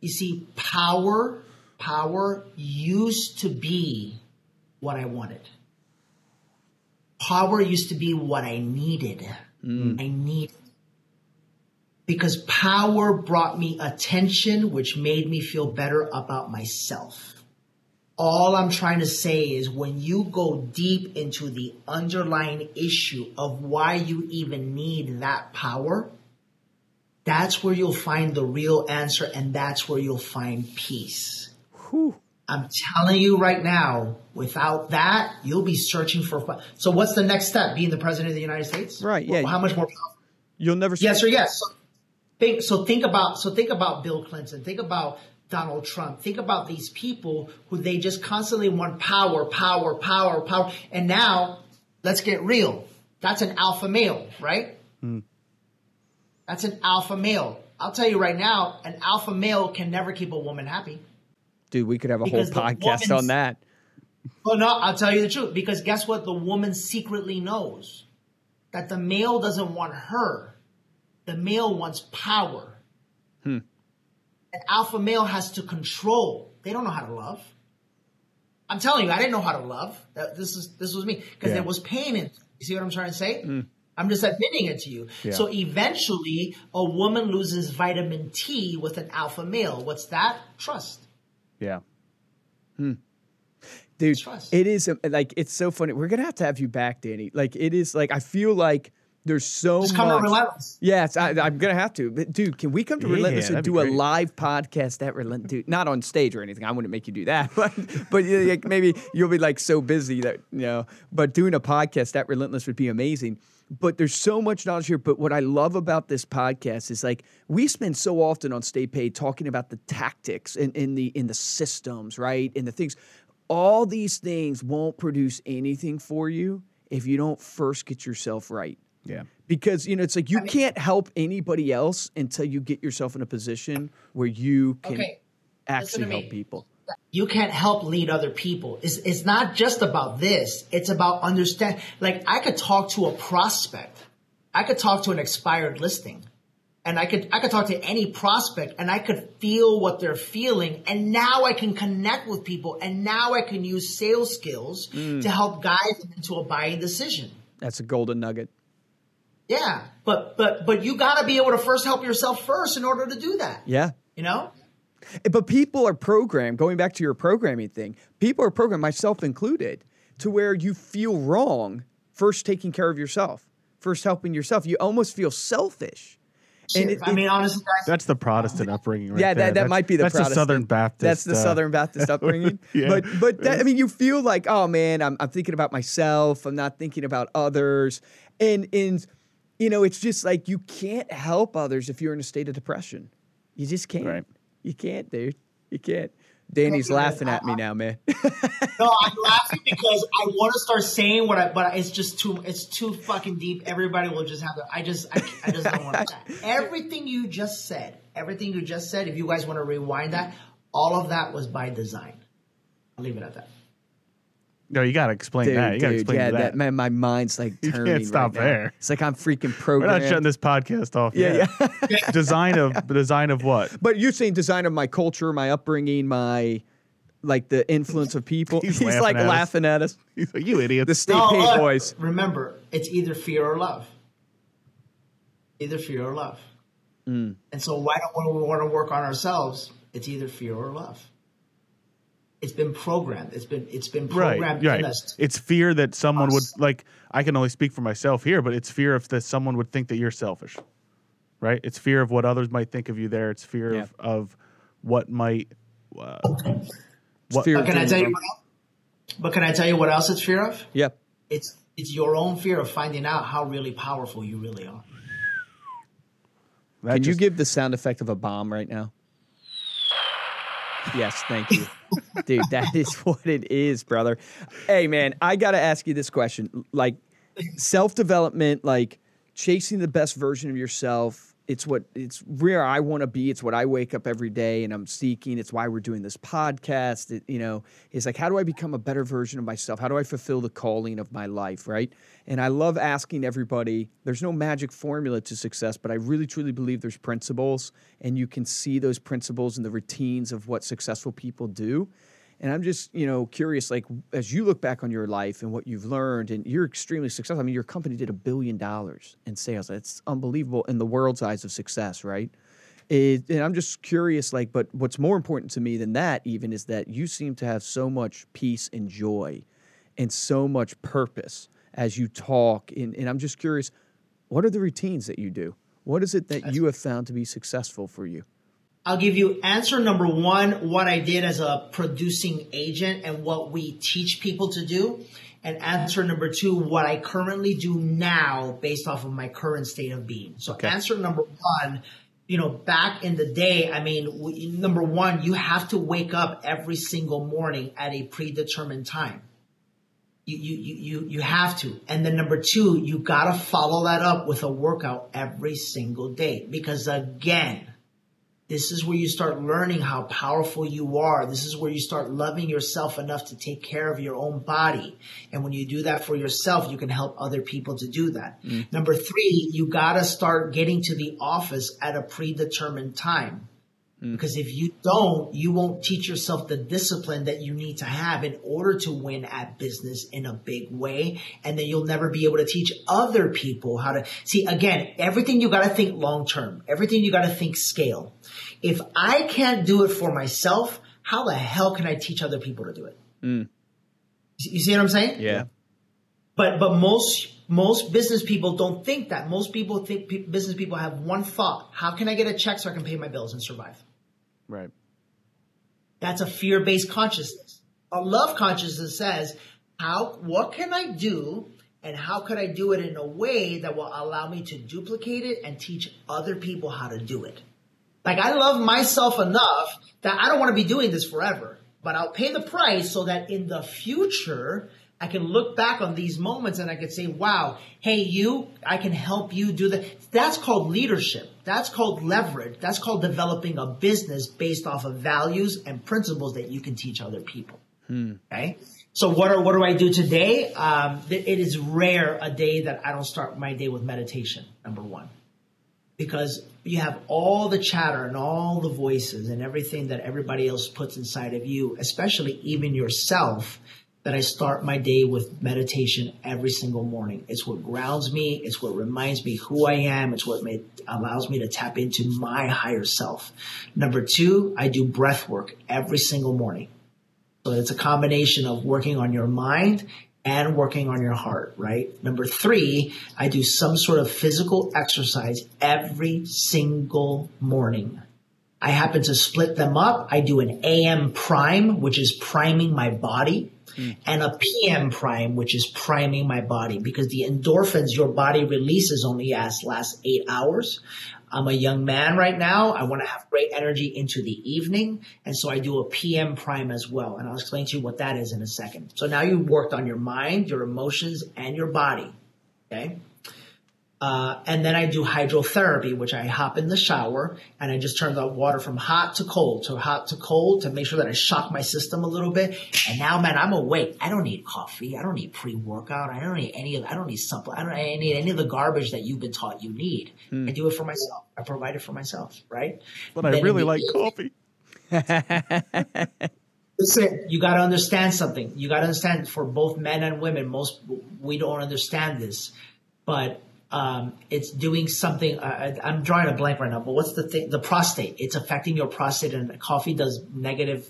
You see, power, power used to be what I wanted. Power used to be what I needed. Mm. I needed. Because power brought me attention, which made me feel better about myself. All I'm trying to say is when you go deep into the underlying issue of why you even need that power, that's where you'll find the real answer and that's where you'll find peace. I'm telling you right now, without that, you'll be searching for. So, what's the next step? Being the president of the United States?
Right, yeah.
How much more?
You'll never
Yes or yes. So think, so think about so think about Bill Clinton. Think about Donald Trump. Think about these people who they just constantly want power, power, power, power. And now, let's get real. That's an alpha male, right? Hmm. That's an alpha male. I'll tell you right now, an alpha male can never keep a woman happy.
dude. We could have a whole
Because
podcast on that.
Well, no, I'll tell you the truth. Because guess what? The woman secretly knows that the male doesn't want her. The male wants power. Hmm. An alpha male has to control. They don't know how to love. I'm telling you, I didn't know how to love. This is this was me because
Yeah.
there was pain in. You see what I'm trying to say? Hmm. I'm just admitting it to you.
Yeah.
So eventually, a woman loses vitamin T with an alpha male. What's that? Trust.
Yeah. Hmm.
dude
Trust.
it is like it's so funny we're gonna have to have you back danny like it is like i feel like there's so
Just come to. Relentless.
Yes, I, I'm gonna have to. But dude, can we come to
Yeah,
Relentless and
that'd
do a live podcast at Relentless? Dude, not on stage or anything. I wouldn't make you do that, but but like, maybe you'll be like so busy that you know. But doing a podcast at Relentless would be amazing. But there's so much knowledge here. But what I love about this podcast is like we spend so often on Stay Paid talking about the tactics and in the in the systems, right, and the things. All these things won't produce anything for you if you don't first get yourself right
Yeah.
because you know it's like you can't help anybody else until you get yourself in a position where you can
Okay,
actually help people.
You can't help lead other people. It's, it's not just about this. It's about understand. Like I could talk to a prospect. I could talk to an expired listing and I could, I could talk to any prospect and I could feel what they're feeling. And now I can connect with people and now I can use sales skills mm. to help guide them into a buying decision.
That's a golden nugget.
Yeah. But, but, but you gotta be able to first help yourself first in order to do that.
Yeah.
You know?
But people are programmed, going back to your programming thing, people are programmed, myself included, to where you feel wrong first taking care of yourself, first helping yourself. You almost feel selfish. And it-
I mean, honestly, guys,
That's the Protestant upbringing, right
yeah,
there.
that, that might be the
that's
Protestant.
the Southern Baptist.
That's the
uh,
Southern Baptist upbringing.
Yeah.
But but that, I mean, you feel like, oh man, I'm I'm thinking about myself. I'm not thinking about others. And and you know, it's just like you can't help others if you're in a state of depression. You just can't.
Right.
You can't, dude. You can't. Danny's laughing at me now, man.
No, I'm laughing because I want to start saying what I, but it's just too, it's too fucking deep. Everybody will just have to. I just, I, I just don't want to. Everything you just said, everything you just said. If you guys want to rewind that, all of that was by design. I'll leave it at that.
No, you got to explain
Dude,
that. You got to
dude,
explain
yeah,
that.
that man, my mind's like
You
turning.
can't stop
right now.
there.
It's like I'm freaking
We're
programmed.
not shutting this podcast off.
Yeah,
yet. design of design of what?
But you're saying design of my culture, my upbringing, my like the influence of people.
He's
He's,
laughing
like
at us.
laughing at us.
He's like, you idiot.
The state
No,
paid
look,
boys.
Remember, it's either fear or love. Either fear or love.
Mm.
And so, why don't we want to work on ourselves? It's either fear or love. It's been programmed. It's been it's been programmed
right.
in us.
It's fear that someone would like. I can only speak for myself here, but it's fear of that someone would think that you're selfish. Right? It's fear of what others might think of you. There, it's fear
Yeah.
of, of what might. Uh,
It's
what,
fear
But
of
can I tell you what else? But can I tell you what else it's fear of?
Yep.
It's it's your own fear of finding out how really powerful you really are.
that
Can you give the sound effect of a bomb right now? Yes, thank you. Dude, that is what it is, brother. Hey man, I got to ask you this question. Like self-development, like chasing the best version of yourself, it's what it's where I want to be. It's what I wake up every day and I'm seeking. It's why we're doing this podcast. It, you know, it's like how do I become a better version of myself? How do I fulfill the calling of my life, right? And I love asking everybody. There's no magic formula to success, but I really truly believe there's principles and you can see those principles in the routines of what successful people do. And I'm just, you know, curious, like as you look back on your life and what you've learned, and you're extremely successful. I mean, your company did a billion dollars in sales. That's unbelievable in the world's eyes of success, right? It, and I'm just curious, like, but what's more important to me than that, even, is that you seem to have so much peace and joy and so much purpose as you talk. And, and I'm just curious, what are the routines that you do? What is it that you have found to be successful for you?
I'll give you answer number one, what I did as a producing agent and what we teach people to do. And answer number two, what I currently do now based off of my current state of being. So answer number one, you know, back in the day, I mean, we, number one, you have to wake up every single morning at a predetermined time. You, you, you, you, you have to. And then number two, you gotta follow that up with a workout every single day. Because again, this is where you start learning how powerful you are. This is where you start loving yourself enough to take care of your own body. And when you do that for yourself, you can help other people to do that. Mm. Number three, you gotta start getting to the office at a predetermined time. Mm. Because if you don't, you won't teach yourself the discipline that you need to have in order to win at business in a big way. And then you'll never be able to teach other people how to see again, everything you got to think long term, everything you got to think scale. If I can't do it for myself, how the hell can I teach other people to do it? Mm. You see what I'm saying?
Yeah.
But but most most business people don't think that. Most people think pe- business people have one thought: How can I get a check so I can pay my bills and survive?
Right.
That's a fear-based consciousness. A love consciousness says, "How? What can I do?" And how could I do it in a way that will allow me to duplicate it and teach other people how to do it? Like I love myself enough that I don't want to be doing this forever, but I'll pay the price so that in the future I can look back on these moments and I can say, wow, hey, you, I can help you do that. That's called leadership. That's called leverage. That's called developing a business based off of values and principles that you can teach other people. Okay. So what are, what do I do today? Um, it is rare a day that I don't start my day with meditation. Number one because you have all the chatter and all the voices and everything that everybody else puts inside of you, especially even yourself, that I start my day with meditation every single morning. It's what grounds me. It's what reminds me who I am. It's what may, allows me to tap into my higher self. Number two, I do breath work every single morning. So it's a combination of working on your mind and working on your heart, right? Number three, I do some sort of physical exercise every single morning. I happen to split them up. I do an AM prime, which is priming my body, Mm. and a PM prime, which is priming my body because the endorphins your body releases only as last eight hours. I'm a young man right now. I want to have great energy into the evening. And so I do a PM prime as well. And I'll explain to you what that is in a second. So now you've worked on your mind, your emotions, and your body. Okay. Uh, and then I do hydrotherapy, which I hop in the shower and I just turn the water from hot to cold to hot to cold to make sure that I shock my system a little bit. And now, man, I'm awake. I don't need coffee. I don't need pre-workout. I don't need any of, I don't need supplement. I don't need any of the garbage that you've been taught you need. I do it for myself. I provide it for myself, right?
But I really like coffee.
Listen, you got to understand something. You got to understand for both men and women. Most we don't understand this, but um, it's doing something. Uh, I- I'm drawing a blank right now. But what's the thing? The prostate. It's affecting your prostate, and coffee does negative.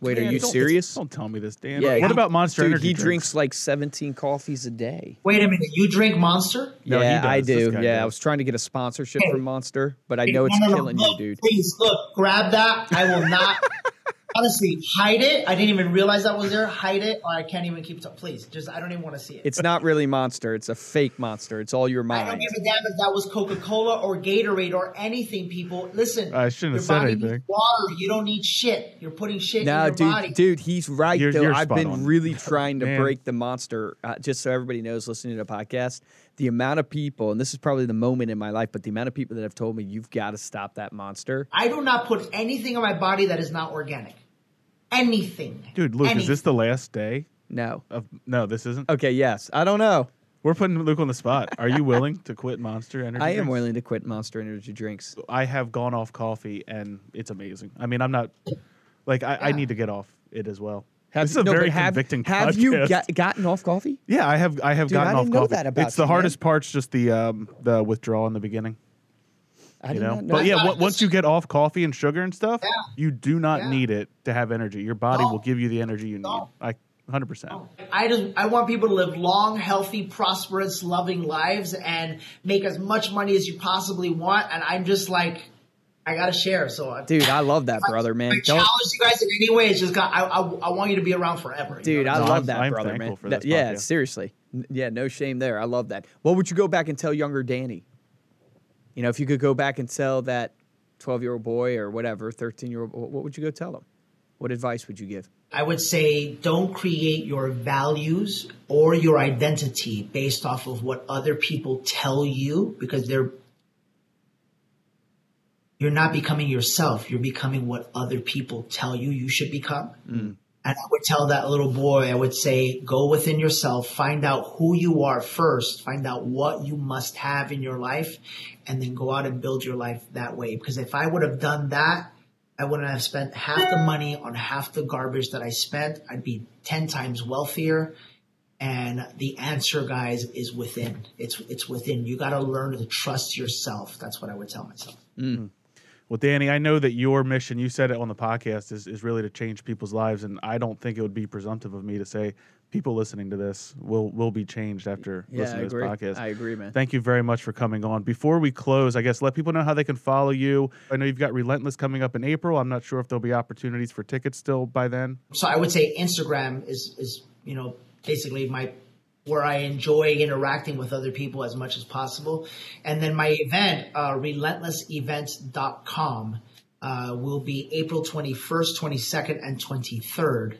Wait, are you
don't-
serious?
Don't tell me this, Dan.
Yeah.
What
he-
about Monster
dude,
Energy?
He drinks like 17 coffees a day.
Wait a minute. You drink Monster?
No, he
yeah, I
does. This
do. Yeah,
does.
I was trying to get a sponsorship
Hey.
from Monster, but I know it's
No, no, no.
killing
Look,
you, dude.
Please look, grab that. I will not. honestly, hide it. I didn't even realize that was there. Hide it, or I can't even keep. T- please, just I don't even want to see it.
It's not really Monster. It's a fake Monster. It's all your mind.
I don't give a damn if that was Coca Cola or Gatorade or anything, people. Listen,
I shouldn't have
your
said
body
anything.
needs Water. You don't need shit. You're putting shit
No,
in your
dude,
body.
dude, he's right
You're-
though.
you're
I've
spot
been
on.
really trying to
Man.
break the monster. Uh, just so everybody knows, listening to the podcast, the amount of people, and this is probably the moment in my life, but the amount of people that have told me you've got to stop that monster.
I do not put anything on my body that is not organic. Anything.
Dude, Luke, is this the last day
No.
of? No, this isn't.
Okay. Yes. I don't know.
We're putting Luke on the spot. Are you willing to quit Monster Energy?
I am
drinks?
willing to quit Monster Energy drinks.
I have gone off coffee, and it's amazing. I mean, I'm not like I, I
Yeah.
need to get off it as well.
Have,
this is a
no,
very
but have,
convicting
Have you
podcast.
got, gotten off coffee?
Yeah, I have. I have
Dude, I
gotten off
didn't know
coffee.
that about
it's the
you, man.
hardest part's just the um the withdrawal in the beginning.
I
You
did
know,
not
but yeah,
that.
on- once you get off coffee and sugar and stuff,
Yeah.
you do not
Yeah.
need it to have energy. Your body
No.
will give you the energy you need.
No.
I 100. percent
I just I want people to live long, healthy, prosperous, loving lives and make as much money as you possibly want. And I'm just like, I gotta share. So I,
Dude, I love that, brother, man.
I
Don't,
challenge you guys in any way. It's just got I, I, I want you to be around forever. you
dude,
know?
I
No,
love
I'm-
that,
I'm
brother, man.
for
That-
this
yeah,
podcast.
seriously. Yeah, no shame there. I love that. What would you go back and tell younger Danny? You know, if you could go back and tell that 12 year old boy or whatever, 13 year old, what would you go tell him? What advice would you give?
I would say don't create your values or your identity based off of what other people tell you because they're you're not becoming yourself. You're becoming what other people tell you you should become. Mm. And I would tell that little boy, I would say, go within yourself, find out who you are first, find out what you must have in your life, and then go out and build your life that way. Because if I would have done that, I wouldn't have spent half the money on half the garbage that I spent. I'd be 10 times wealthier. And the answer, guys, is within. It's, it's within. You got to learn to trust yourself. That's what I would tell myself. Mm.
Well, Danny, I know that your mission, you said it on the podcast, is, is really to change people's lives. And I don't think it would be presumptive of me to say people listening to this will will be changed after
Yeah,
listening
I
to this podcast.
I agree, man.
Thank you very much for coming on. Before we close, I guess let people know how they can follow you. I know you've got Relentless coming up in April. I'm not sure if there'll be opportunities for tickets still by then.
So I would say Instagram is is you know basically my where I enjoy interacting with other people as much as possible. And then my event, uh, relentlessevents.com, uh, will be April 21st, 22nd, and 23rd.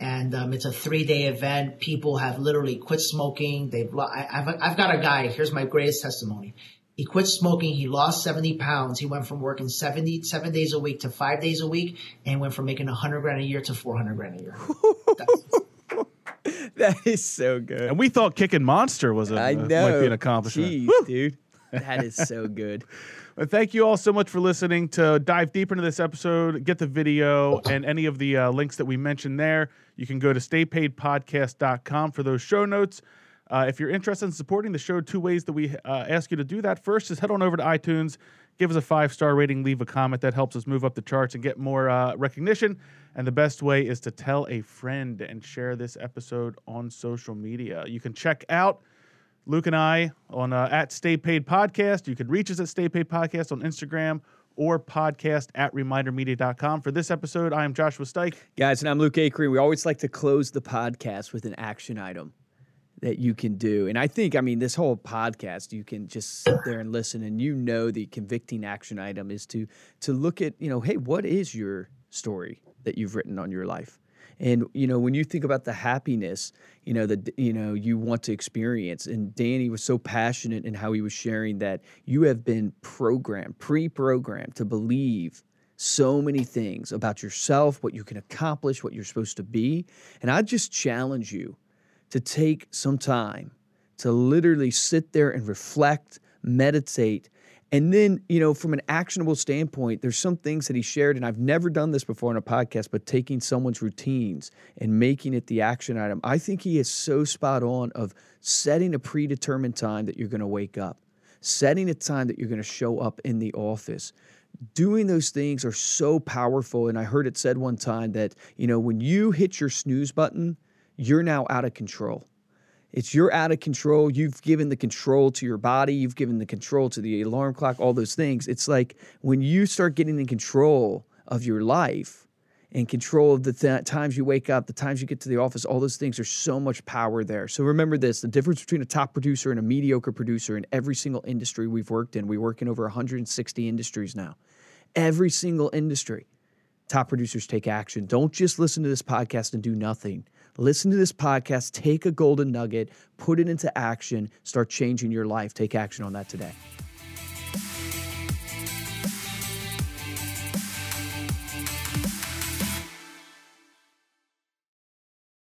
And um, it's a three day event. People have literally quit smoking. They've I, I've, I've got a guy. Here's my greatest testimony. He quit smoking. He lost 70 pounds. He went from working 70, seven days a week to five days a week and went from making 100 grand a year to 400 grand a year.
That is so good.
And we thought kicking Monster was a
I
uh, might be an accomplishment.
Jeez,
Woo!
dude. That is so good.
Well, thank you all so much for listening. To dive deeper into this episode, get the video and any of the uh, links that we mentioned there. You can go to staypaidpodcast.com for those show notes. Uh, if you're interested in supporting the show, two ways that we uh, ask you to do that. First is head on over to iTunes, give us a five star rating, leave a comment. That helps us move up the charts and get more uh, recognition. And the best way is to tell a friend and share this episode on social media. You can check out Luke and I on uh, at Stay Paid Podcast. You can reach us at Stay Paid Podcast on Instagram or podcast at remindermedia.com. For this episode, I am Joshua Stike.
Guys, and I'm Luke Acree. We always like to close the podcast with an action item that you can do. And I think, I mean, this whole podcast, you can just sit there and listen, and you know the convicting action item is to to look at, you know, hey, what is your story that you've written on your life? And you know, when you think about the happiness, you know that you know you want to experience, and Danny was so passionate in how he was sharing that you have been programmed, pre-programmed to believe so many things about yourself, what you can accomplish, what you're supposed to be. And I just challenge you to take some time to literally sit there and reflect, meditate. And then, you know, from an actionable standpoint, there's some things that he shared, and I've never done this before in a podcast, but taking someone's routines and making it the action item. I think he is so spot on of setting a predetermined time that you're going to wake up, setting a time that you're going to show up in the office, doing those things are so powerful. And I heard it said one time that, you know, when you hit your snooze button, you're now out of control. It's you're out of control. You've given the control to your body. You've given the control to the alarm clock, all those things. It's like when you start getting in control of your life and control of the th- times you wake up, the times you get to the office, all those things, there's so much power there. So remember this the difference between a top producer and a mediocre producer in every single industry we've worked in. We work in over 160 industries now. Every single industry. Top producers take action. Don't just listen to this podcast and do nothing. Listen to this podcast, take a golden nugget, put it into action, start changing your life. Take action on that today.